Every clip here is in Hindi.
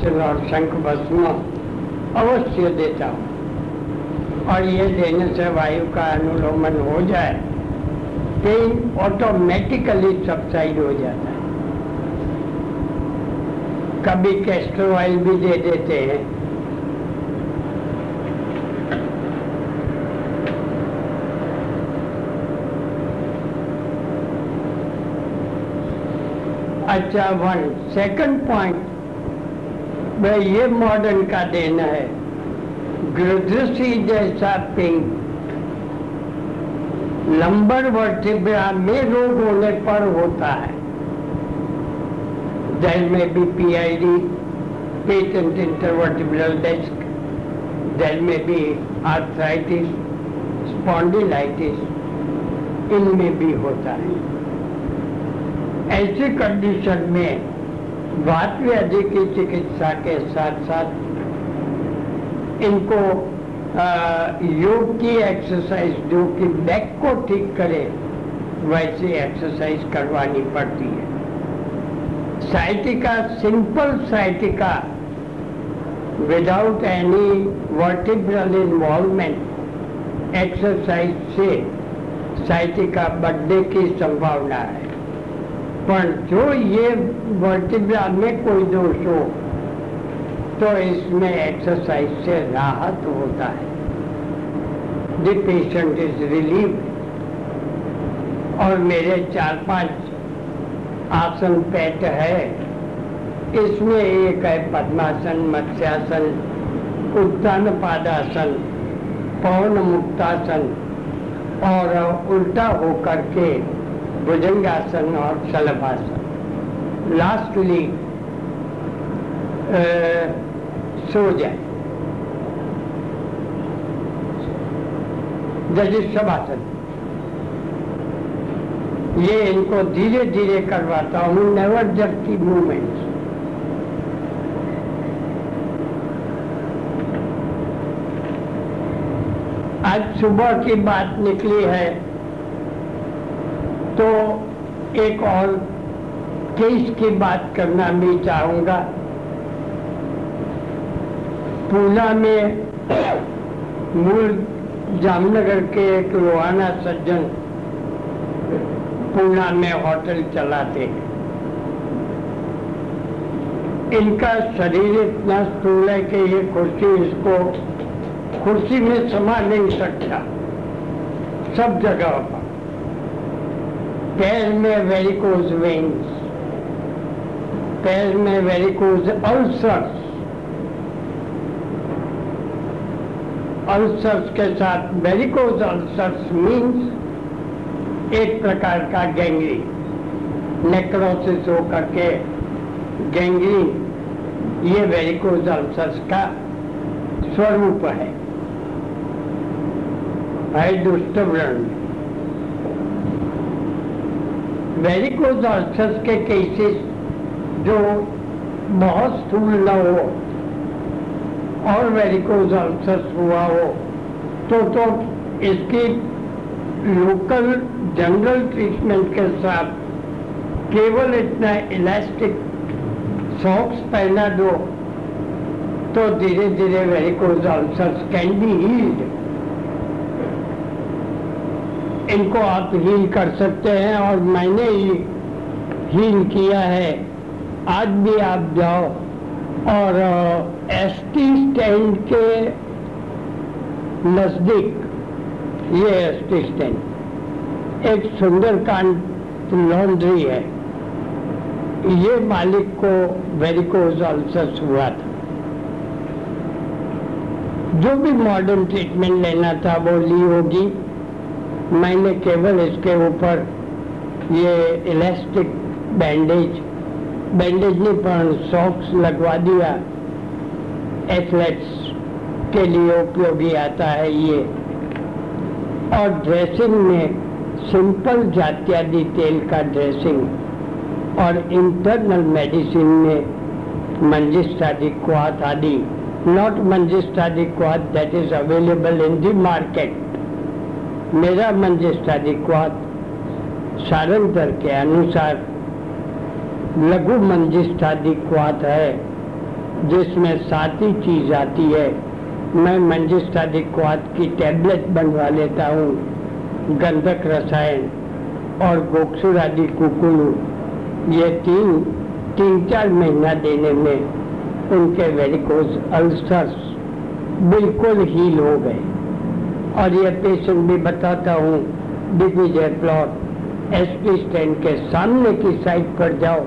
हिमाचल और शंख भस्म अवश्य देता हूँ। और ये देने से वायु का अनुलोमन हो जाए पेन ऑटोमेटिकली सब्साइड हो जाता है। कभी कैस्टर ऑयल भी दे देते हैं। अच्छा वन सेकंड पॉइंट वह ये मॉडर्न का देना है। ग्रदृष्टि जैसा पिंक। लंबर वर्टिब्रा में रोग होने पर होता है। दल में भी P I D patent intervertebral disc दल में भी आर्थराइटिस, स्पॉन्डिलाइटिस, इनमें भी होता है। ऐसी कंडीशन में वात व्याधि की चिकित्सा के साथ साथ इनको योग की एक्सरसाइज जो कि बैक को ठीक करे, वैसी एक्सरसाइज करवानी पड़ती है। Sciatica simple sciatica without any vertebral involvement exercise से साइटिका बढ़ने की संभावना है। जो ये वर्टिब्रा में कोई दोष हो तो इसमें एक्सरसाइज से राहत होता है। द पेशेंट इज़ रिलीव और मेरे चार पाँच आसन पेट है। इसमें एक है पद्मासन, मत्स्यासन उत्तान पादासन पौन मुक्तासन और उल्टा होकर के भुजंगासन और शलभासन। लास्टली सो जाए। शवासन ये इनको धीरे धीरे करवाता हूँ नेवर जब की मूवमेंट आज सुबह की बात निकली है। तो एक और केस की बात करना भी चाहूँगा। पूना में मूल जामनगर के एक रोहाना सज्जन पूना में होटल चलाते हैं। इनका शरीर इतना स्थूल है कि ये कुर्सी इसको, कुर्सी में समा नहीं सकता। सब जगह पर। पैर में वेरिकोज वेन्स पैर में वेरिकोज अल्सर्स अल्सर्स के साथ वेरिकोज अल्सर्स मीन्स एक प्रकार का गैंग्रीन नेक्रोसिस होकर के गैंग्रीन ये वेरिकोज अल्सर्स का स्वरूप है। दुष्ट वर्ण। वेरिकोज अल्सर्स के केसेस जो बहुत स्थूल न हो और वेरिकोज अल्सर्स हुआ हो। तो तो इसकी लोकल जनरल ट्रीटमेंट के साथ केवल इतना इलास्टिक सॉक्स पहना दो तो धीरे धीरे varicose ulcers can be healed इनको आप हील कर सकते हैं और मैंने ही हील किया है। आज भी आप जाओ और एस टी स्टैंड के नज़दीक, ये एस टी स्टैंड एक सुंदरकांड लॉन्ड्री है। ये मालिक को वेरिकोज अल्सर्स हुआ था। जो भी मॉडर्न ट्रीटमेंट लेना था वो ली होगी। मैंने केवल इसके ऊपर ये इलास्टिक बैंडेज बैंडेज नहीं, पर सॉक्स लगवा दिया। एथलेट्स के लिए उपयोगी आता है ये। और ड्रेसिंग में सिंपल जात्यादि तेल का ड्रेसिंग और इंटरनल मेडिसिन में मंजिस्टादी क्वाथ आदि। नॉट मंजिस्टादी क्वाथ that is available in the market मेरा मंजिष्ठाधिक्वाद सारंतर के अनुसार, लघु मंजिष्ठाधिक्वाद है, जिसमें सात ही चीज़ आती है, मैं मंजिष्ठाधिक्वाद की टैबलेट बनवा लेता हूँ, गंधक रसायन और गोक्षुर आदि कुकुलू ये तीन तीन चार महीना देने में उनके वेरिकोज अल्सर्स बिल्कुल हील हो गए। और ये पेशेंट भी बताता हूँ Digvijay plot S P stand के सामने की साइड पर जाओ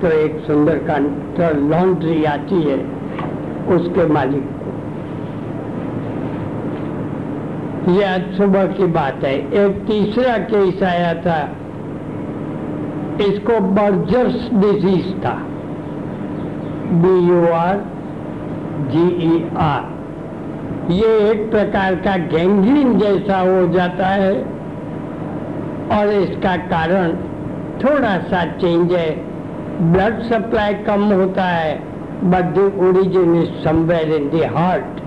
तो एक सुंदर सुंदरकांड लॉन्ड्री आती है, उसके मालिक को। ये आज सुबह की बात है। एक तीसरा केस आया था। इसको बर्जर्स डिज़ीज़ था। B U R G E R ये एक प्रकार का गैंग्रीन जैसा हो जाता है। और इसका कारण थोड़ा सा चेंज है। ब्लड सप्लाई कम होता है। But the origin is somewhere in the heart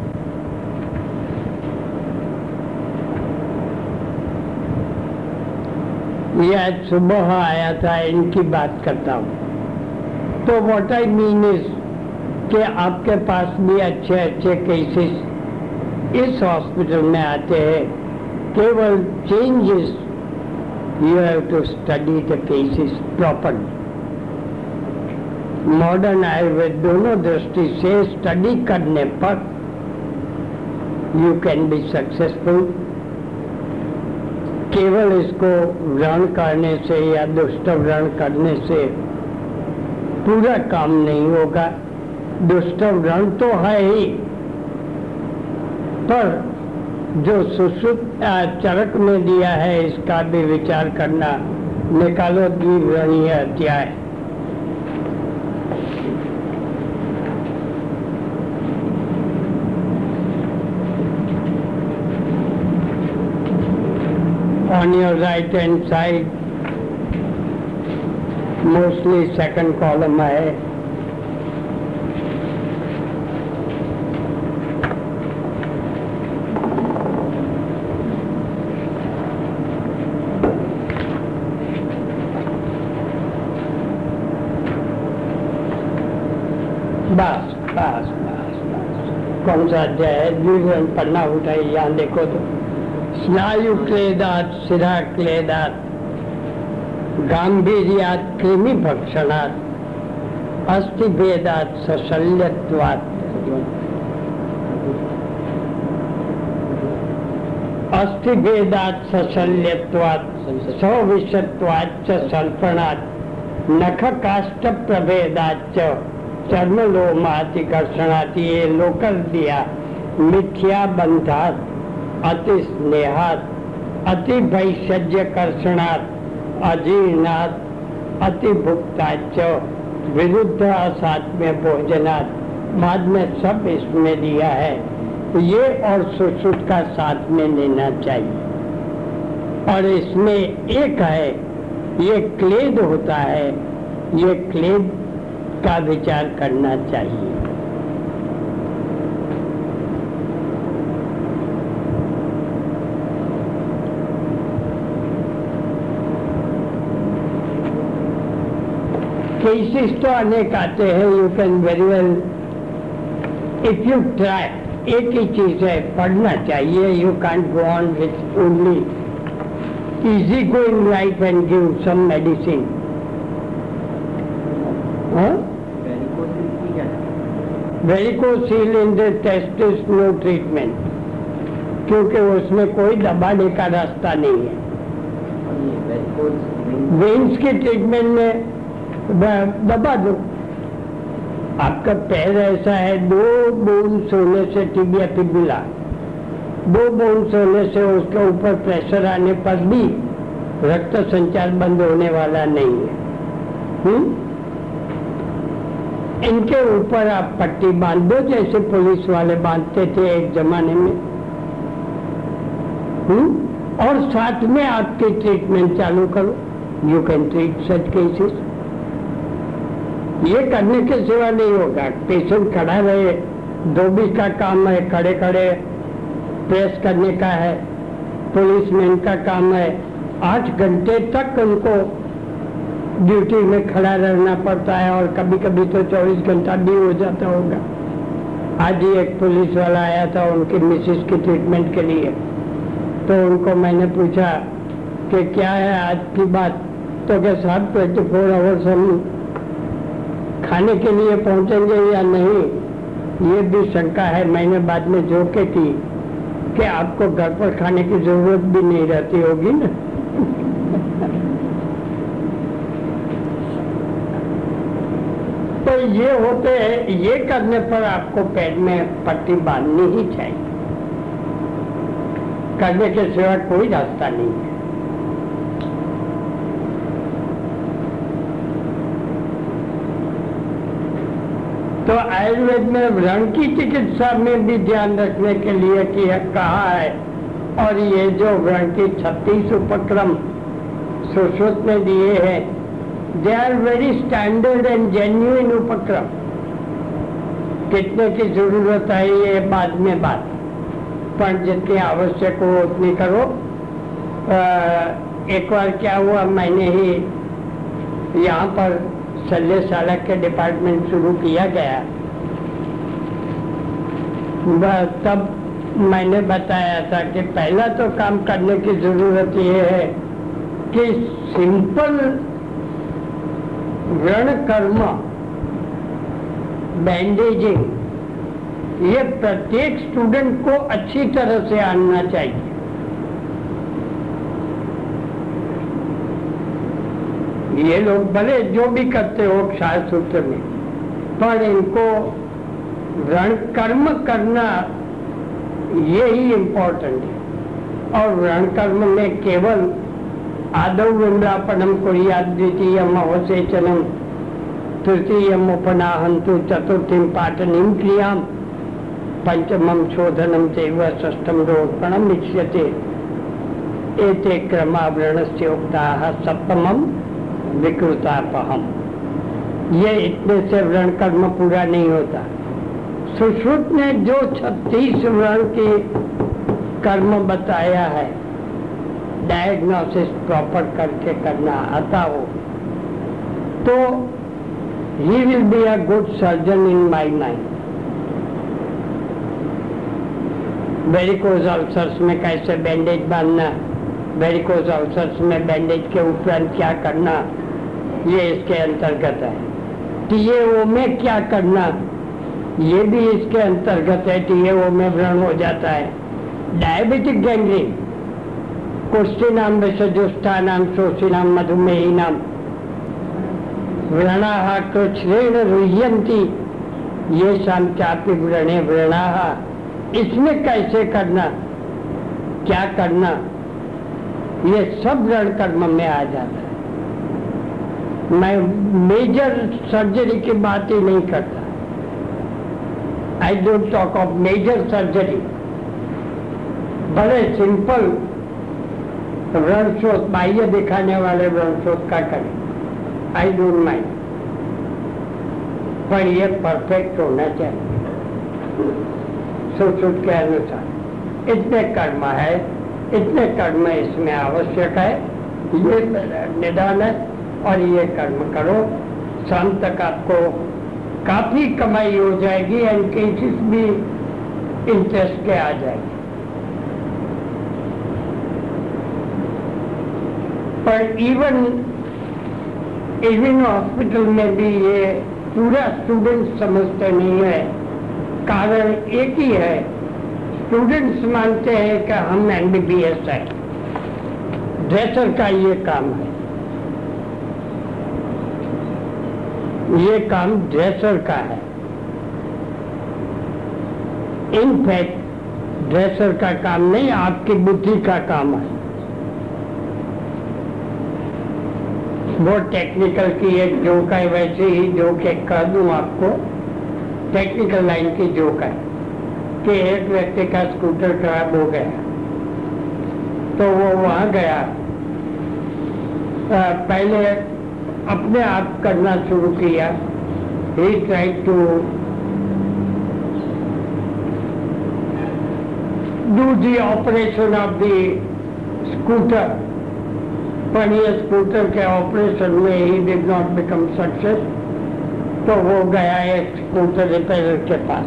आज सुबह आया था, इनकी बात करता हूँ। तो वॉट आई मीन इज़ कि आपके पास भी अच्छे अच्छे केसेस इस हॉस्पिटल में आते हैं, केवल changes you have to study the cases properly modern Ayurveda दोनों दृष्टि से स्टडी करने पर यू कैन बी सक्सेसफुल केवल इसको व्रण करने से या दुष्ट व्रण करने से पूरा काम नहीं होगा। दुष्ट व्रण तो है ही। पर जो चरक में दिया है, इसका भी विचार करना निकालो द्विव्रणीय अध्याय। On your right hand side, mostly second column है बस बस बस बस सा अध्याय है द्विवरण पढ़ना उठाए यहाँ देखो तो। स्नायु क्लेदात शिरा क्लेदात, गांभीर्यात, कृमि भक्षणात, अस्थि भेदात, सशल्यत्वात। अस्थि भेदात, सशल्यत्वात सविषत्वाच सल्पणात नख काष्ट प्रभेदाच चर्म लोमातिकर्षणात ये लोकल दिया मिथ्या बंधात अति स्नेहात अति भैषज्य कर्षणात अजीर्णात अति भुक्ताच विरुद्ध असात्म्य भोजनात। बाद में सब इसमें दिया है। ये और सुश्रुत का साथ में लेना चाहिए। और इसमें एक है, ये क्लेद होता है। ये क्लेद का विचार करना चाहिए। केसेस तो अनेक आते हैं you can very well if you try एक ही चीज़ है, पढ़ना चाहिए। You can go on with only easy going life and give some medicine varicocele in the test is no treatment क्योंकि उसमें कोई दबाने का रास्ता नहीं है। वेन्स के ट्रीटमेंट में दबा दो। आपका पैर ऐसा है, दो बोन्स होने से टिबिया टिबिला दो बोन्स होने से उसके ऊपर प्रेशर आने पर भी रक्त संचार बंद होने वाला नहीं है। हुँ? इनके ऊपर आप पट्टी बाँध दो जैसे पुलिस वाले बांधते थे एक जमाने में। हुँ? और साथ में आपकी ट्रीटमेंट चालू करो। You can treat such cases ये करने के सिवा नहीं होगा। पेशेंट खड़ा रहे धोबी का काम है, खड़े खड़े प्रेस करने का है। पुलिसमैन का काम है। आठ घंटे तक उनको ड्यूटी में खड़ा रहना पड़ता है और कभी कभी तो 24 घंटा भी हो जाता होगा। आज ही एक पुलिस वाला आया था, उनकी मिसिस की ट्रीटमेंट के लिए। तो उनको मैंने पूछा कि क्या है आज की बात? तो क्या साहब ट्वेंटी फोर आवर्स हम खाने के लिए पहुँचेंगे या नहीं? ये भी शंका है। मैंने बाद में जो के की कि आपको घर पर खाने की ज़रूरत भी नहीं रहती होगी ना तो ये होते हैं, ये करने पर आपको पेट में पट्टी बांधनी ही चाहिए। करने के सिवा कोई रास्ता नहीं है। तो आयुर्वेद में व्रण की चिकित्सा में भी ध्यान रखने के लिए किया कहा है, और ये जो व्रण की छत्तीस उपक्रम सुश्रुत में दिए हैं they are very standard and genuine उपक्रम कितने की ज़रूरत है ये बाद में बात। पर जितनी आवश्यक हो उतनी करो। आ, एक बार क्या हुआ मैंने ही यहाँ पर शल्यशाला के डिपार्टमेंट शुरू किया गया। तब मैंने बताया था कि पहला तो काम करने की ज़रूरत यह है कि सिंपल व्रण कर्म बैंडेजिंग ये प्रत्येक स्टूडेंट को अच्छी तरह से आना चाहिए। ये लोग भले जो भी करते हो शायद सूत्र में, पर इनको व्रण कर्म करना ये ही इम्पोर्टेंट है। और व्रण कर्म में केवल आदौ द्वितीयम अवसेचनम तृतीयम उपनाहंतु चतुर्थीम पाटनीम क्रियाम। पंचमम शोधनम चैव षष्ठम रोपणम इष्यते। एते उक्ता सप्तमम विकृतापहम। ये इतने से व्रण कर्म पूरा नहीं होता। सुश्रुत ने जो छत्तीस व्रण के कर्म बताया है डायग्नोसिस प्रॉपर करके करना आता हो तो he will be a good surgeon in my mind varicose ulcers में कैसे बैंडेज बांधना वेरिकोज अल्सर्स में बैंडेज के उपरांत क्या करना, ये इसके अंतर्गत है। टीएओ में क्या करना, ये भी इसके अंतर्गत है। टीएओ में व्रण हो जाता है। डायबिटिक गैंग्रीन कुष्ठी नाम विषजुष्ठा नाम शोषी नाम मधुमेही नाम व्रणा कृष्ण रुह्यंती ये शाम चापी व्रणे व्रणा। इसमें कैसे करना? क्या करना? ये सब रण कर्म में आ जाता है। मैं मेजर सर्जरी की बात ही नहीं करता। I don't talk of major surgery बड़े सिंपल बाह्य दिखाने वाले रणशोध का करें। I don't mind. पर ये परफेक्ट होना चाहिए। सुश्रुत के अनुसार। इतने कर्म है, इतने कर्म इसमें आवश्यक है। ये निदान है और ये कर्म करो। शाम तक आपको काफ़ी कमाई हो जाएगी एंड केसेस भी इंटरेस्ट के आ जाएगी। पर इवन इवन हॉस्पिटल में भी ये पूरा स्टूडेंट समझते नहीं है। कारण एक ही है स्टूडेंट्स मानते हैं कि हम एमबीबीएस है। ड्रेसर का ये काम है। ये काम ड्रेसर का है। इनफैक्ट ड्रेसर का काम नहीं, आपकी बुद्धि का काम है। वो टेक्निकल की एक जोक है वैसे ही जोक एक कह दूँ आपको। टेक्निकल लाइन की जोक है कि एक व्यक्ति का स्कूटर खराब हो गया। तो वो वहाँ गया। आ, पहले अपने आप करना शुरू किया। He try to do the operation of the scooter पर स्कूटर के ऑपरेशन में he did not become success तो वो गया एक स्कूटर रिपेयर के पास।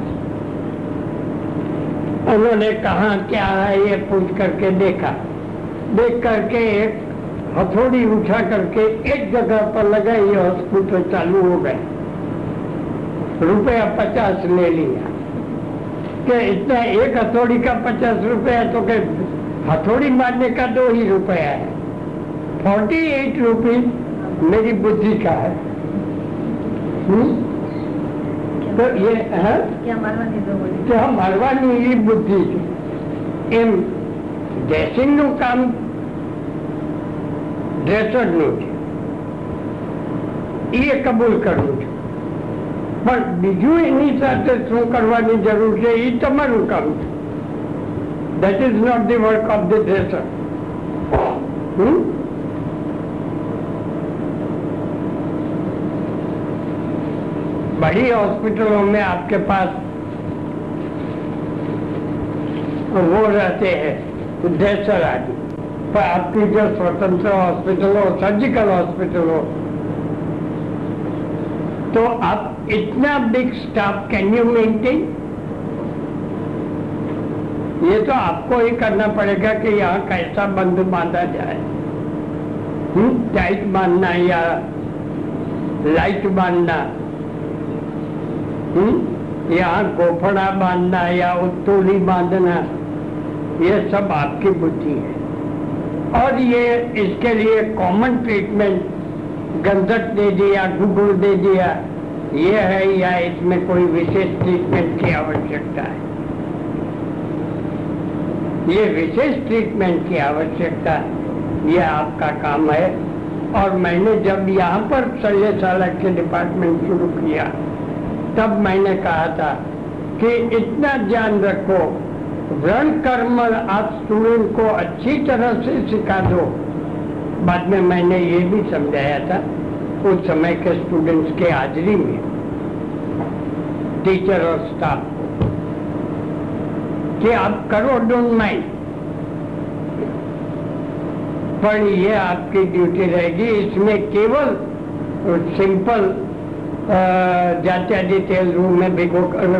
उन्होंने कहा, क्या है ये? पूछ करके देखा। देख करके एक हथौड़ी उठा करके एक जगह पर लगाई और स्कूटर चालू हो गए। रुपया पचास ले लिया। कि इतना एक हथौड़ी का पचास रुपया तो के हथौड़ी मारने का दो ही रुपया है। फोर्टी एट रुपीज मेरी बुद्धि का है हुँ? તો એ હા ક્યાં મારવાની તો હોય કે આ મારવાની એ બુદ્ધિ છે એમ ડ્રેસિંગનું કામ ડ્રેસરનું છે એ કબૂલ કરું છું પણ બીજું એની સાથે શું કરવાની જરૂર છે એ તમારું કામ છે that is not the work of the dresser hmm बड़ी हॉस्पिटलों में आपके पास वो रहते हैं ड्रेसर आदि। पर आपकी जो स्वतंत्र हॉस्पिटल हो सर्जिकल हॉस्पिटल हो तो आप इतना big staff can you maintain ये तो आपको ही करना पड़ेगा कि यहाँ कैसा बंद बांधा जाए। हम्म, टाइट बांधना या लाइट बांधना। हम्म? यहाँ गोफड़ा बांधना या उत्तोली बांधना ये सब आपकी बुद्धि है। और ये इसके लिए कॉमन ट्रीटमेंट गंधक दे दिया गुगुल दे दिया, ये है या इसमें कोई विशेष ट्रीटमेंट की आवश्यकता है? ये विशेष ट्रीटमेंट की आवश्यकता, ये आपका काम है। और मैंने जब यहाँ पर शल्यशाला के डिपार्टमेंट शुरू किया तब मैंने कहा था कि इतना ध्यान रखो, व्रण कर्म आप स्टूडेंट को अच्छी तरह से सिखा दो। बाद में मैंने ये भी समझाया था, उस समय के स्टूडेंट्स के हाजिरी में टीचर और स्टाफ को, कि आप करो डोंट माइंड पर ये आपकी ड्यूटी रहेगी, इसमें केवल सिंपल जात्यादि तेल रूम में, भिगो कर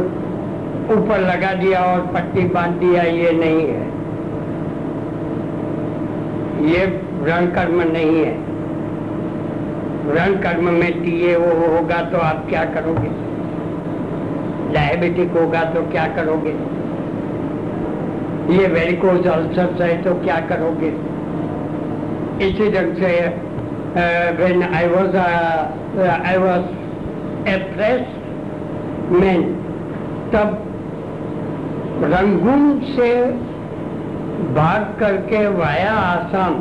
ऊपर लगा दिया और पट्टी बाँध दिया, ये नहीं है। ये व्रण कर्म नहीं है। व्रण कर्म में टीए वो होगा तो आप क्या करोगे? डायबिटिक होगा तो क्या करोगे? ये वेरिकोज अल्सर्स है तो क्या करोगे? इसी ढंग से was I was a freshman तब रंगून से भाग करके वाया आसाम।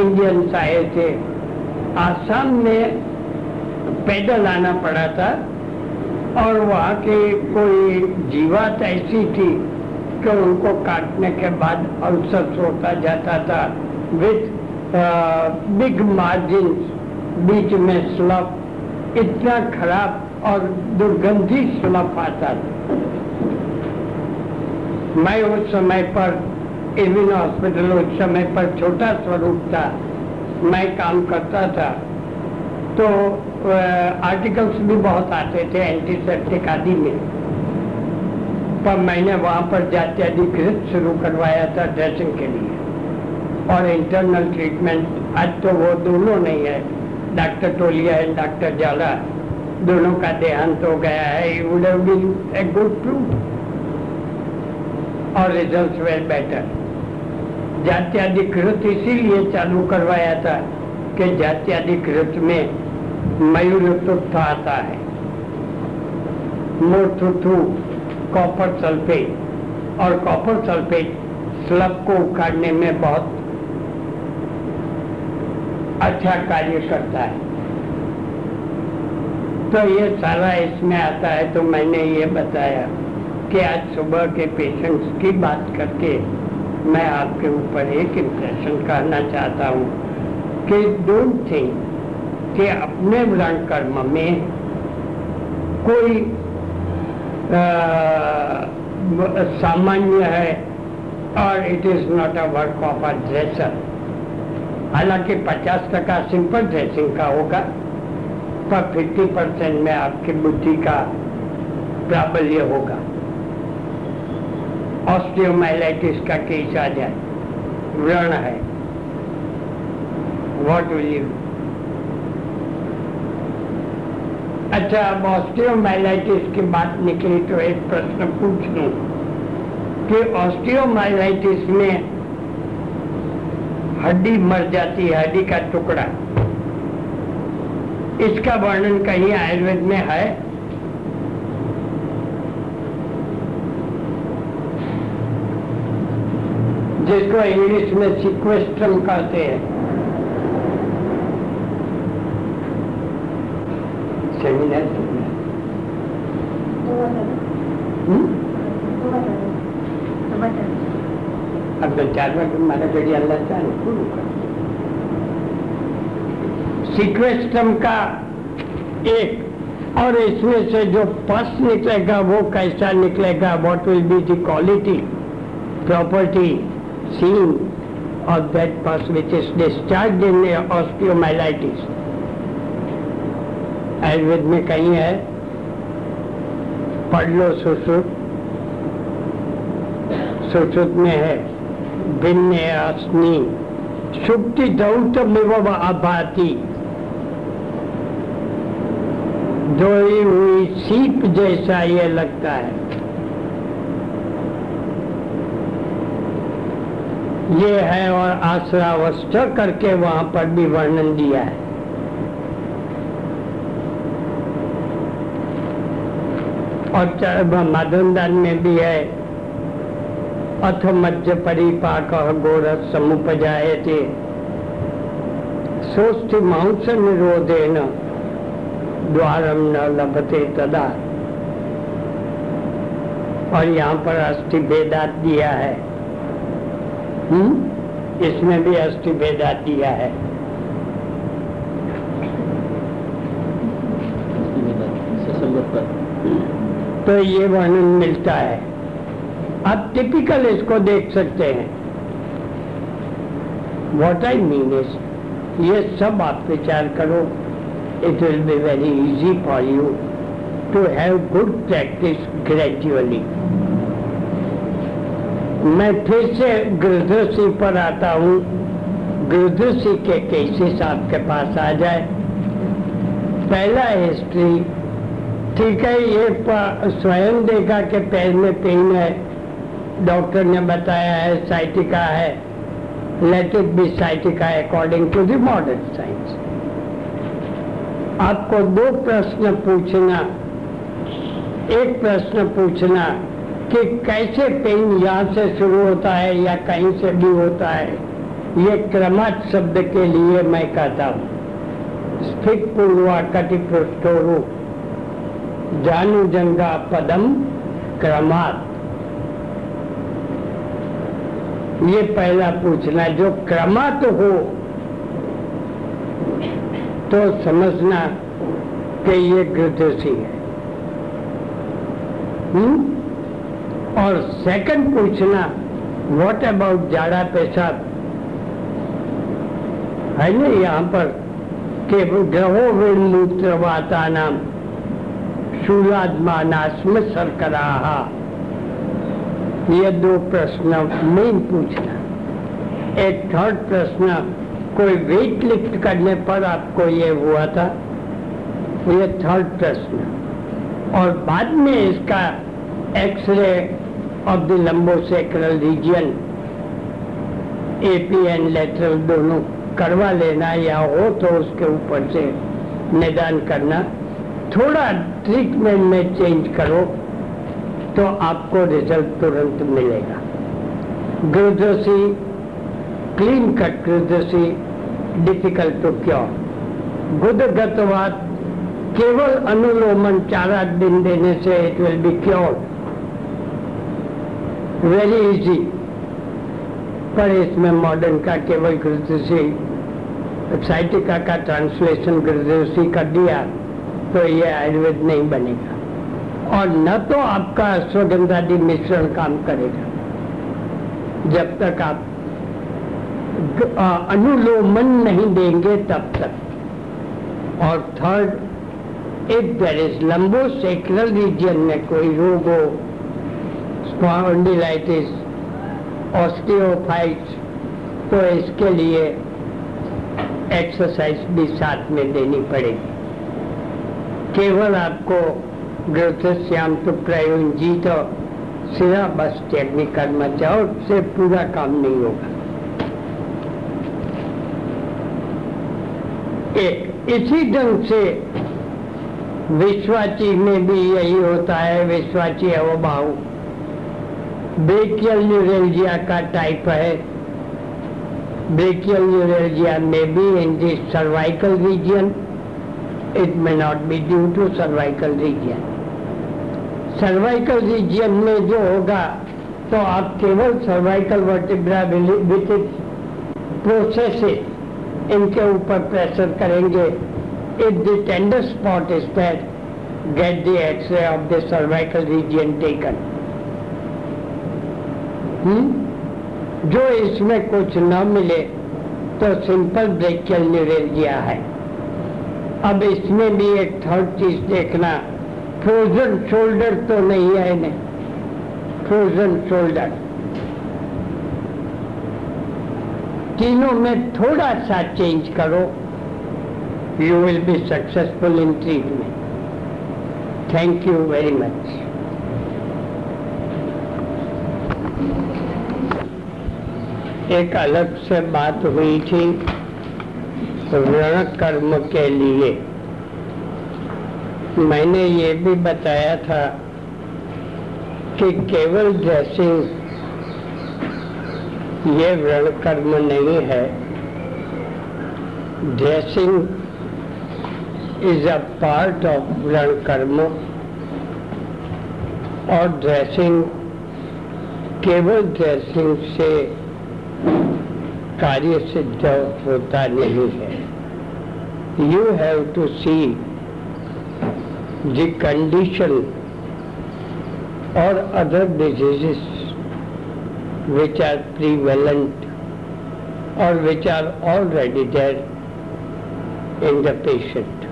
इंडियंस आए थे। आसाम में पैदल आना पड़ा था और वहाँ की कोई जीवात ऐसी थी कि उनको काटने के बाद अल्सर होता जाता था। विथ बिग मार्जिन बीच में स्लफ इतना खराब और दुर्गंधी स्लफ आता था मैं उस समय पर इविन हॉस्पिटल उस समय पर छोटा स्वरूप था। मैं काम करता था। तो आर्टिकल्स भी बहुत आते थे, एंटीसेप्टिक आदि में। पर मैंने वहाँ पर जात्याधिकृत शुरू करवाया था ड्रेसिंग के लिए। और इंटरनल ट्रीटमेंट, आज तो वो दोनों नहीं है। डॉक्टर टोलिया एंड डॉक्टर जाला, दोनों का देहांत हो गया है would have been a good proof और रिज़ल्ट वेर बेटर जात्याधिकृत इसीलिए चालू करवाया था कि जात्याधिकृत में मयूर मयूरतुत्व आता है। मोथुथु कॉपर सल्फेट और कॉपर सल्फेट स्लब को उखाड़ने में बहुत अच्छा कार्य करता है। तो ये सारा इसमें आता है तो मैंने ये बताया कि आज सुबह के पेशेंट्स की बात करके मैं आपके ऊपर एक इम्प्रेशन करना चाहता हूँ कि डोंट थिंक कि अपने व्रण कर्म में कोई सामान्य है और it is not a work of a dresser हालाँकि 50 टका सिंपल ड्रेसिंग का होगा, पर 50 परसेंट में आपकी बुद्धि का प्राबल्य होगा। ऑस्टियोमाइलाइटिस का केस आ जाए। व्रण है। वॉट विल यू अच्छा अब ऑस्टियोमाइलाइटिस की बात निकली तो एक प्रश्न पूछ लू कि ऑस्टियोमाइलाइटिस में हड्डी मर जाती है, हड्डी का टुकड़ा। इसका वर्णन कहीं आयुर्वेद में है? जिसको इंग्लिश में सिक्वेस्ट्रम कहते हैं। सेमिनार सिक्वेस्ट्रम का एक, और इसमें से जो पस निकलेगा, वो कैसा निकलेगा? What will be the quality property seen of that pus which is discharged in osteomyelitis. Ayurveda में कहीं है, पढ़ लो सुश्रुत सुश्रुत में है। भिन्न अस्नी सुक्ति दौत मिव अभाती धोई हुई सीप जैसा ये लगता है। ये है और आश्रावस्त करके वहाँ पर भी वर्णन दिया है। और माधवदान में भी है। अथ मध्य परिपाक गोरस समुपजाए थे सोस्थि मांस निरोधे न द्वारम न लभते तदा। और यहाँ पर अस्थि भेदात दिया है। हुँ? इसमें भी अस्थि भेदात दिया है। तो ये वर्णन मिलता है। आप टिपिकल इसको देख सकते हैं। वॉट आई मीन इज़ ये सब आप विचार करो। It will be very easy for you to have good practice gradually मैं फिर से गृहदृषि पर आता हूँ। गृहदृषि के केसेस आपके पास आ जाए। पहला हिस्ट्री ठीक है, ये स्वयं देखा कि पैर में पेन है। डॉक्टर ने बताया है, साइटिका है let it be sciatica according to the modern science आपको दो प्रश्न पूछना, एक प्रश्न पूछना कि कैसे पेन यहाँ से शुरू होता है या कहीं से भी होता है? ये क्रमात शब्द के लिए मैं कहता हूँ। स्थित पूर्वा कटि पृष्ठोरु जानू जंगा पदम क्रमात। ये पहला पूछना जो क्रमात हो तो समझना कि ये गृदसी है। हुँ? और सेकंड पूछना व्हाट अबाउट जाड़ा पेशाब? है ना यहाँ पर, कि ग्रहो वाता नाम शूलात्मानास्म शर्करा। ये दो प्रश्न मेन पूछना। एक थर्ड प्रश्न, कोई वेट लिफ्ट करने पर आपको ये हुआ था? ये थर्ड प्रश्न। और बाद में इसका X-ray of the lumbosacral region AP and lateral दोनों करवा लेना या हो तो उसके ऊपर से निदान करना। थोड़ा ट्रीटमेंट में चेंज करो। तो आपको रिज़ल्ट तुरंत मिलेगा। ग्रुदसी क्लीन कट ग्रुदसी डिफ़िकल्ट टू क्योर गुदगतवाद केवल अनुलोमन चार आठ दिन देने से it will be cure very easy पर इसमें मॉडर्न का केवल ग्रुदसी साइटिका का ट्रांसलेशन ग्रुदसी कर दिया तो ये आयुर्वेद नहीं बनेगा। और न तो आपका अश्वगंधादि मिश्रण काम करेगा। जब तक आप अनुलोमन नहीं देंगे, तब तक। और third if there is lumbo sacral region में कोई रोग हो स्पॉन्डिलाइटिस ऑस्टियोफाइट्स तो इसके लिए एक्सरसाइज भी साथ में देनी पड़ेगी। केवल आपको ग्रोथश्याम तो प्रयोजी तो सिरा बस टेक्निक करना चाहो से पूरा काम नहीं होगा। एक इसी ढंग से विश्वाची में भी यही होता है, विश्वाची अवभाव। ब्रेकियल न्यूरेलजिया का टाइप है। ब्रेकियल न्यूरेलजिया में भी in this cervical region it may not be due to cervical region cervical region में जो होगा तो आप केवल सर्वाइकल वर्टिब्रा विथ प्रोसेसेस इनके ऊपर प्रेशर करेंगे। If the tender spot is that get the X-ray of the cervical region taken जो इसमें कुछ न मिले तो सिंपल ब्रेकियल न्यूरेलजिया है। अब इसमें भी एक थर्ड चीज़ देखना। फ्रोजन शोल्डर तो नहीं है इन्हें। फ्रोजन शोल्डर तीनों में थोड़ा सा चेंज करो। You will be successful in treatment thank you very much एक अलग से बात हुई थी। ऋण कर्म के लिए। मैंने ये भी बताया था कि केवल ड्रेसिंग ये व्रण कर्म नहीं है dressing is a part of व्रण कर्म और ड्रेसिंग केवल ड्रेसिंग से कार्य सिद्ध होता नहीं है। You have to see the condition or other diseases which are prevalent or which are already there in the patient.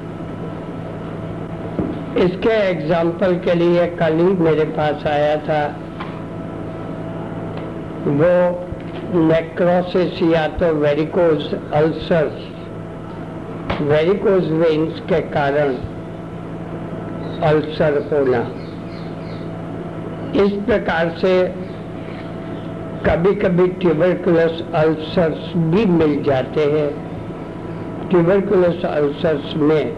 इसके एग्ज़ाम्पल के लिए कल ही मेरे पास आया था वो नेक्रोसिस या तो वेरिकोज अल्सर्स वेरिकोज वेन्स के कारण अल्सर होना इस प्रकार से कभी कभी ट्यूबरकुलस अल्सर्स भी मिल जाते हैं। ट्यूबरकुलस अल्सर्स में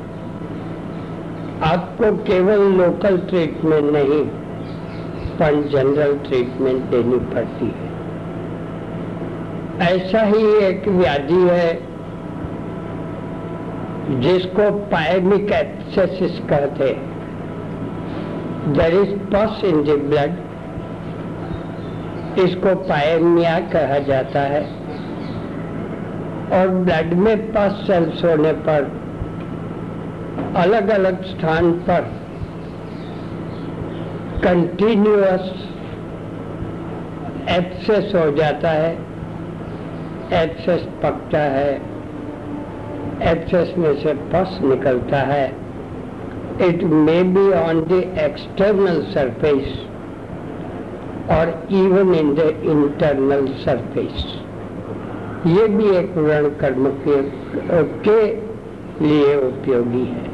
आपको केवल लोकल ट्रीटमेंट नहीं, पर जनरल ट्रीटमेंट देनी पड़ती है। ऐसा ही एक व्याधि है, जिसको पायमिक एक्सेसिस कहते हैं। देर इज़ पस इन द ब्लड इसको पायमिया कहा जाता है। और ब्लड में पस सेल्स होने पर अलग अलग स्थान पर कंटिन्यूअस एक्सेस हो जाता है। एक्सेस पकता है। एक्सेस में से पस निकलता है। It may be on the external surface or even in the internal surface. ये भी एक ऋण कर्म के, के लिए उपयोगी है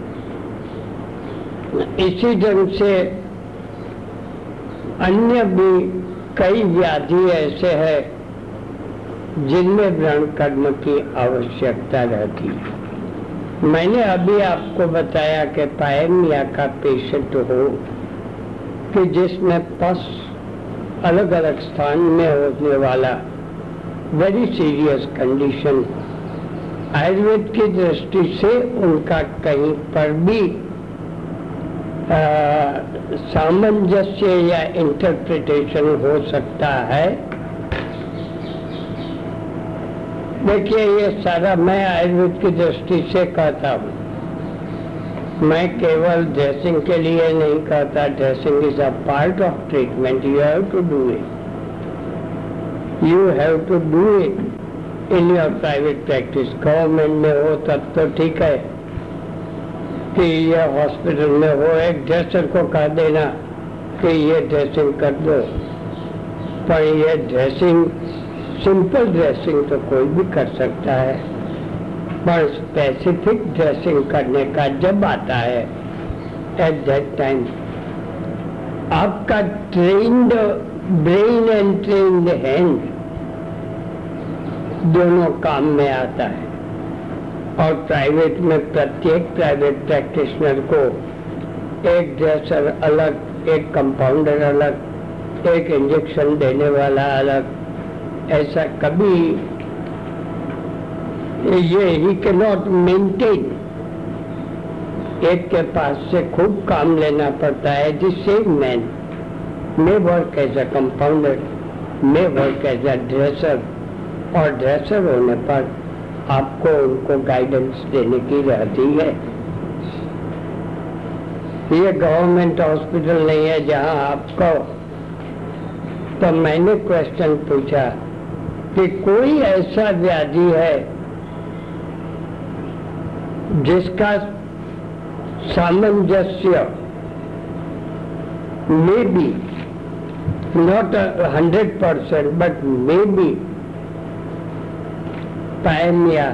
इसी ढंग से अन्य भी कई व्याधि ऐसे है जिनमें व्रण कर्म की आवश्यकता रहती है मैंने अभी आपको बताया कि पायमिया का पेशेंट हो कि जिसमें पस अलग अलग स्थान में होने वाला वेरी सीरियस कंडीशन आयुर्वेद की दृष्टि से उनका कहीं पर भी सामंजस्य या इंटरप्रिटेशन हो सकता है। देखिए, ये सारा मैं आयुर्वेद की दृष्टि से कहता हूँ। मैं केवल ड्रेसिंग के लिए नहीं कहता dressing is a part of treatment you have to do it you have to do it in your private practice government में हो, तब तो ठीक है। कि ये हॉस्पिटल में हो, एक ड्रेसर को कह देना कि ये ड्रेसिंग कर दो। पर ये ड्रेसिंग सिंपल ड्रेसिंग तो कोई भी कर सकता है। पर स्पेसिफिक ड्रेसिंग करने का जब आता है एट दैट टाइम आपका trained brain and trained hand दोनों काम में आता है। और प्राइवेट में प्रत्येक प्राइवेट प्रैक्टिशनर को एक ड्रेसर अलग, एक कंपाउंडर अलग, एक इंजेक्शन देने वाला अलग ऐसा कभी ये ही के नॉट मेंटेन एक के पास से खूब काम लेना पड़ता है जिस same man may work as a compounder may work as a dresser और ड्रेसर होने पर आपको उनको गाइडेंस देने की रहती है। ये गवर्नमेंट हॉस्पिटल नहीं है जहाँ आपको तो मैंने क्वेश्चन पूछा कि कोई ऐसा व्याधि है जिसका सामंजस्य may be not hundred percent but may be pyaemia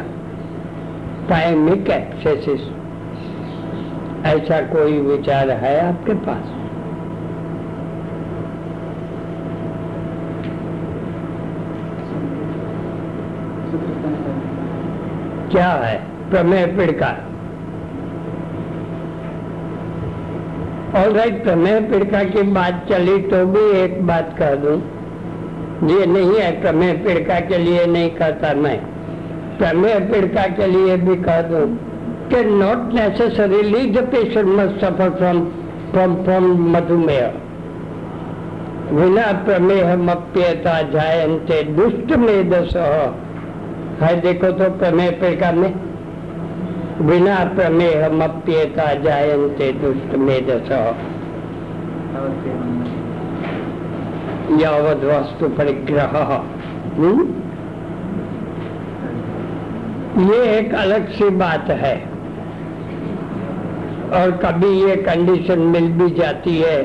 pyaemic abscesses ऐसा कोई विचार है आपके पास? क्या है? प्रमेय पिड़का। और राइट प्रमेय पिड़का की बात चली तो भी एक बात कह दूँ। ये नहीं है, प्रमेय पिड़का के लिए नहीं कहता मैं। प्रमेय पीड़िता के लिए भी कह दो कि not necessarily the patient must suffer from from from मधुमेह। विना प्रमेह मप्यता जायंते दुष्ट मेदस है, देखो तो प्रमेय पीड़िका में बिना प्रमेह मप्यता जायंते दुष्ट में मेदस। यावद वस्तु परिग्रह। हम्म? ये एक अलग सी बात है। और कभी ये कंडीशन मिल भी जाती है।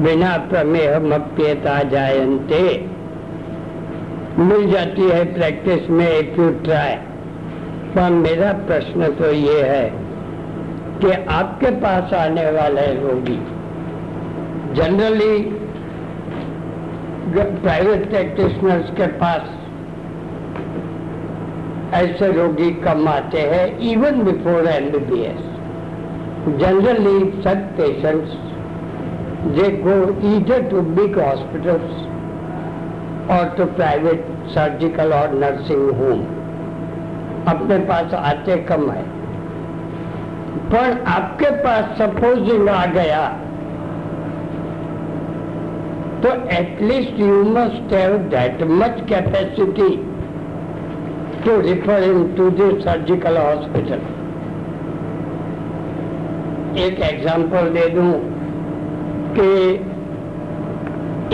बिना प्रमेह मप्यता जायंते मिल जाती है प्रैक्टिस में एक यू ट्राई पर मेरा प्रश्न तो ये है कि आपके पास आने वाले रोगी जनरली प्राइवेट प्रैक्टिशनर्स के पास ऐसे रोगी कम आते हैं even before MBBS generally such patients they go either to big hospitals और तो प्राइवेट सर्जिकल और नर्सिंग होम अपने पास आते कम है। पर आपके पास सपोज़ आ गया तो at least you must have that much capacity to refer into this surgical hospital एक एग्जांपल दे दूँ कि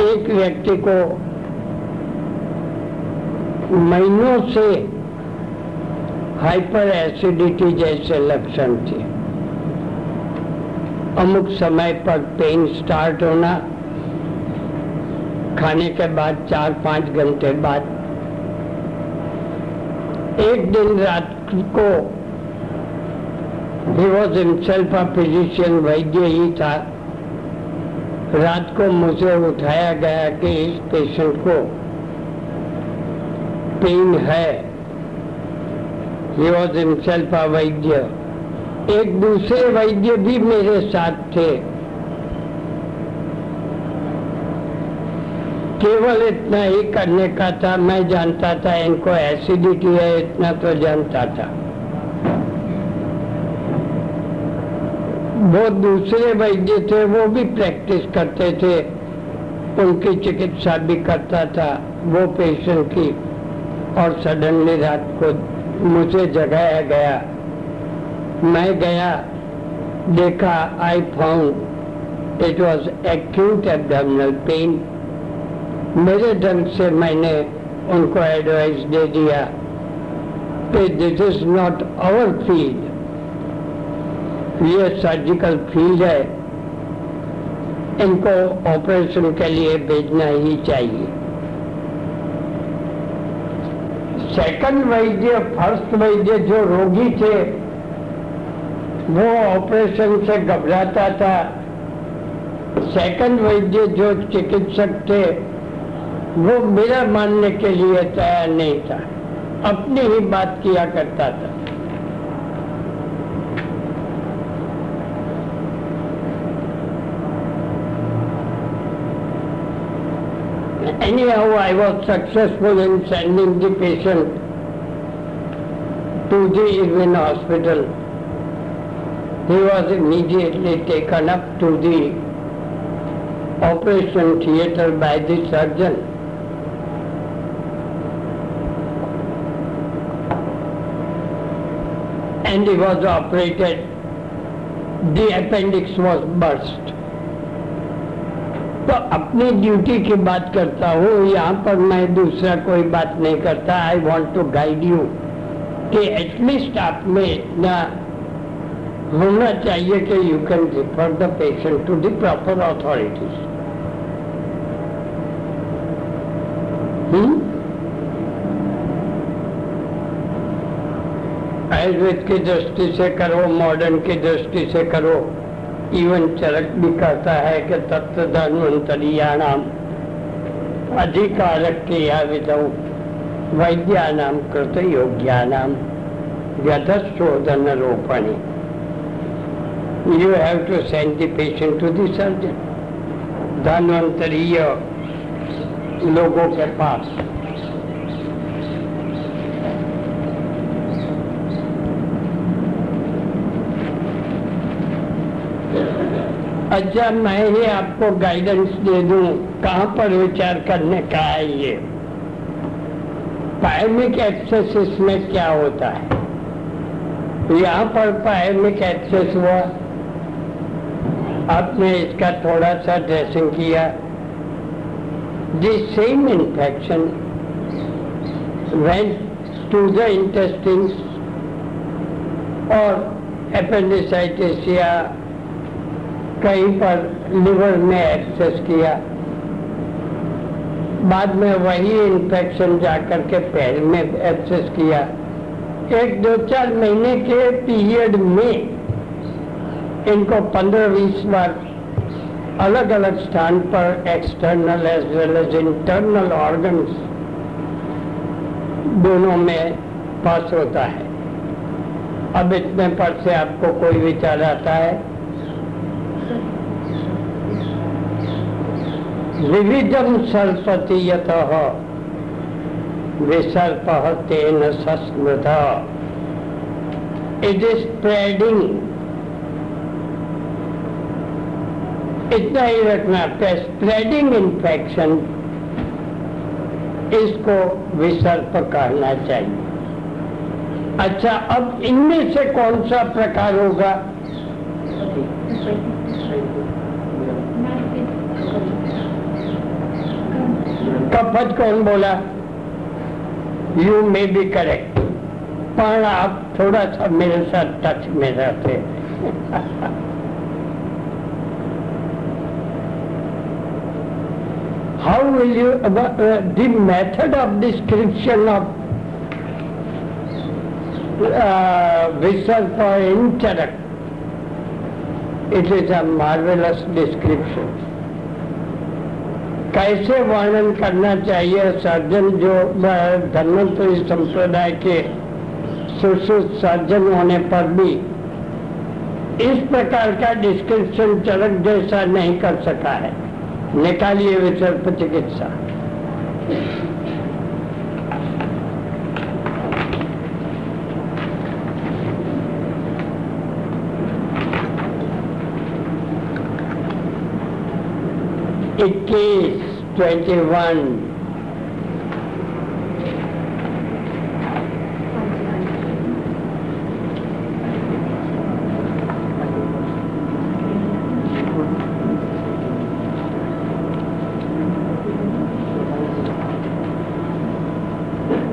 एक व्यक्ति को महीनों से हाइपर एसिडिटी जैसे लक्षण थे। अमुक समय पर पेन स्टार्ट होना, खाने के बाद चार पाँच घंटे बाद, एक दिन रात को he was himself a physician वैद्य ही था। रात को मुझे उठाया गया कि इस पेशेंट को पेन है। वैद्य एक दूसरे वैद्य भी मेरे साथ थे। केवल इतना ही करने का था, मैं जानता था इनको एसिडिटी है, इतना तो जानता था। वो दूसरे वैद्य थे, वो भी प्रैक्टिस करते थे। उनकी चिकित्सा भी करता था, वो पेशेंट की। और सडनली रात को मुझे जगाया गया। मैं गया, देखा I found it was acute abdominal pain मेरे ढंग से मैंने उनको एडवाइस दे दिया कि this is not our field ये सर्जिकल फ़ील्ड है। इनको ऑपरेशन के लिए भेजना ही चाहिए। सेकंड वैद्य फ़र्स्ट वैद्य जो रोगी थे, वो ऑपरेशन से घबराता था। सेकंड वैद्य जो चिकित्सक थे, वो मेरा मानने के लिए तैयार नहीं था। अपनी ही बात किया करता था। Anyhow, I was successful in sending the patient to the Irvin hospital. He was immediately taken up to the operation theatre by the surgeon. And he was operated. The appendix was burst. तो अपनी ड्यूटी की बात करता हूँ, यहाँ पर मैं दूसरा कोई बात नहीं करता। I want to guide you कि एटलीस्ट आप में इतना होना चाहिए कि you can refer the patient to the proper authorities Ayurveda की दृष्टि से करो मॉडर्न की दृष्टि से करो। इवन चरक भी कहता है कि तत्व धन्वंतरीयाणाम अधिकारक क्रिया विधौ वैद्यानाम कृत योग्यानाम व्यधशोधन रोपणे you have to send the patient to the surgeon धन्वंतरीय लोगों के पास. अच्छा मैं ही आपको गाइडेंस दे दूँ। कहाँ पर विचार करने का है ये? पायमिक एक्सेसिस में क्या होता है? यहाँ पर पायमिक एक्सेस हुआ। आपने इसका थोड़ा सा ड्रेसिंग किया। The same infection went to the intestines or appendicitis या कहीं पर लिवर में एक्सेस किया। बाद में वही इन्फेक्शन जाकर के पैर में एक्सेस किया। एक दो चार महीने के पीरियड में इनको पंद्रह बीस बार अलग अलग स्थान पर external as well as internal organs दोनों में पास होता है। अब इतने पर से आपको कोई विचार आता है? विविधम सर्पति यत विसर्प तेन सस्मृत इट इज़ स्प्रेडिंग इतना ही रखना स्प्रेडिंग इन्फेक्शन इसको विसर्प कहना चाहिए। अच्छा अब इनमें से कौन सा प्रकार होगा? कपत कौन बोला यू मे बी करेक्ट पर आप थोड़ा सा मेरे साथ टच में रहते you uh, uh, the method of description of uh, Visarpa interact it is a marvelous description कैसे वर्णन करना चाहिए सर्जन जो धन्वंतरी संप्रदाय के सुश्रुत सर्जन होने पर भी? इस प्रकार का डिस्क्रिप्शन चरक जैसा नहीं कर सका है। निकालिए विसर्प चिकित्सा। इक्कीस। ट्वेंटी वन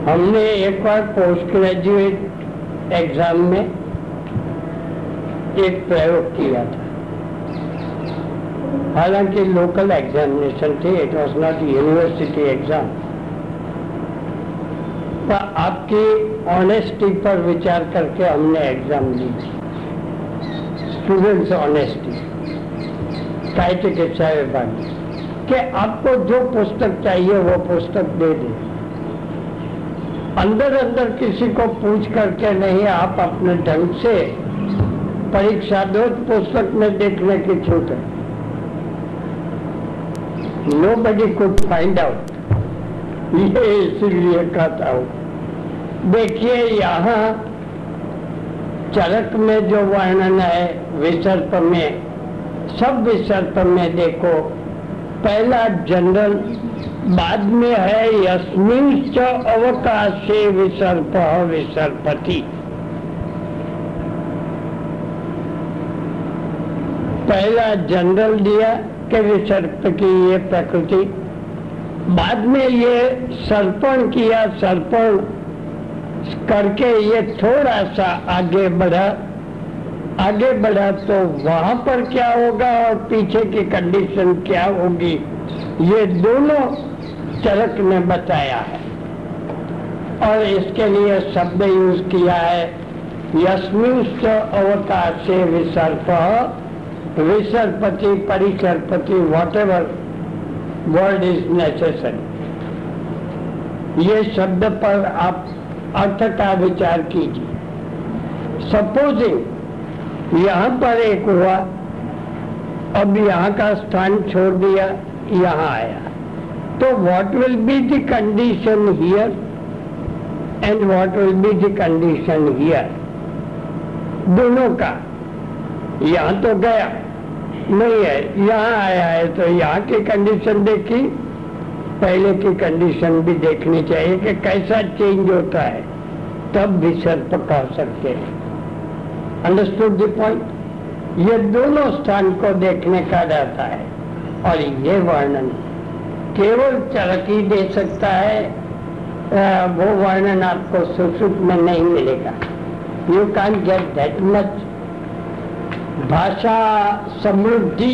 हमने एक बार पोस्ट ग्रेजुएट एग्ज़ाम में एक प्रयोग किया था। हालाँकि लोकल एग्जामिनेशन थे it was not university exam पर आपकी ऑनेस्टी पर विचार करके हमने एग्ज़ाम ली। स्टूडेंट्स ऑनेस्टी काय चिकित्सा विभाग कि आपको जो पुस्तक चाहिए, वो पुस्तक दे दें। अंदर अंदर किसी को पूछ करके नहीं, आप अपने ढंग से परीक्षा दो पुस्तक में देखने की छूट है। बडी कुड फाइंड आउट ये इसीलिए कहता हूँ। देखिए, यहाँ चरक में जो वर्णन है, विसर्प में, सब विसर्प में देखो, पहला जनरल बाद में है, यस्मिन च अवकाशे विसर्प विसर्पति। पहला जनरल दिया कि विसर्प की ये प्रकृति। बाद में ये सर्पण किया सर्पण करके ये थोड़ा सा आगे बढ़ा। आगे बढ़ा तो वहाँ पर क्या होगा और पीछे की कंडीशन क्या होगी, ये दोनों चरक ने बताया है। और इसके लिए शब्द यूज़ किया है अवकाश से विसर्प। परिसर्पति whatever word is necessary ये शब्द पर आप अर्थ का विचार कीजिए। सपोजिंग यहाँ पर एक हुआ, अब यहाँ का स्थान छोड़ दिया, यहाँ आया। तो what will be the condition here and what will be the condition here दोनों का। यहाँ तो गया। नहीं है, यहाँ आया है तो यहाँ की कंडीशन देखी। पहले की कंडीशन भी देखनी चाहिए कि कैसा चेंज होता है। तब भी सर पका सकते हैं। अंडरस्टूड द पॉइंट ये दोनों स्थान को देखने का रहता है। और ये वर्णन केवल चरक दे सकता है वो वर्णन आपको सुश्रुत में नहीं मिलेगा। You can get that much भाषा समृद्धि।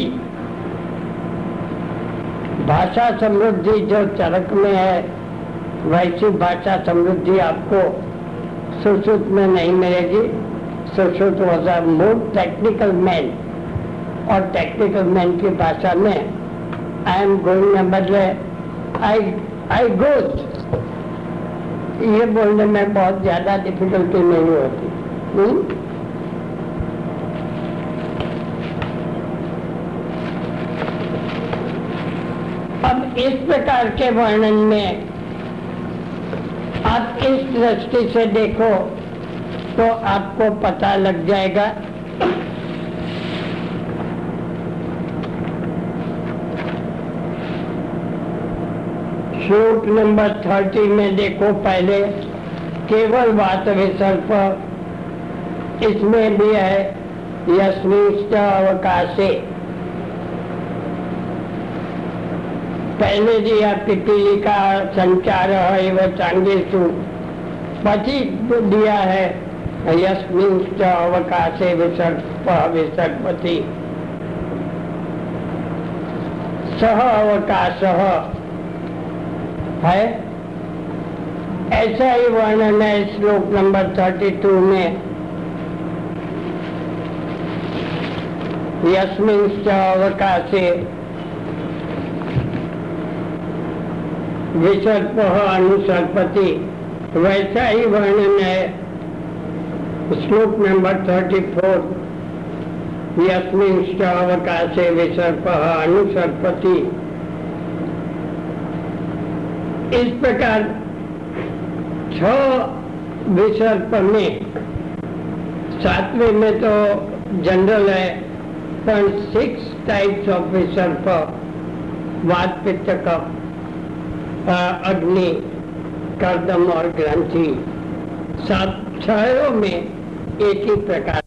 भाषा समृद्धि जो चरक में है, वैसी भाषा समृद्धि आपको सुश्रुत में नहीं मिलेगी। सुश्रुत वॉज़ अ टेक्निकल मैन और टेक्निकल मैन की भाषा में I am going number I I goes ये बोलने में बहुत ज़्यादा डिफिकल्टी नहीं होती। हुँ? हम्म? अब इस प्रकार के वर्णन में आप इस दृष्टि से देखो तो आपको पता लग जाएगा। श्लोक नंबर थर्टी में देखो पहले, केवल बात विसर्प इसमें भी है यस्मिष्ट अवकाशे। पहले दिया पिपीली का संचार है वह चांगेशु पची दिया है यस्मिन अवकाशे विसर्प विसर्पति सह अवकाश है ऐसा ही वर्णन है श्लोक नंबर थर्टी टू में। यस्मिन अवकाशे विसर्प अनुसर्पति। वैसा ही वर्णन है। श्लोक नंबर थर्टी फोर यस्मिन विसर्प अनुसर्पति। इस प्रकार छ विसर्प में, सातवें में तो जनरल है, पर सिक्स टाइप्स ऑफ़ विसर्प वात पित्त कफ अग्नि कर्दम और ग्रंथि सात छयों में एक ही प्रकार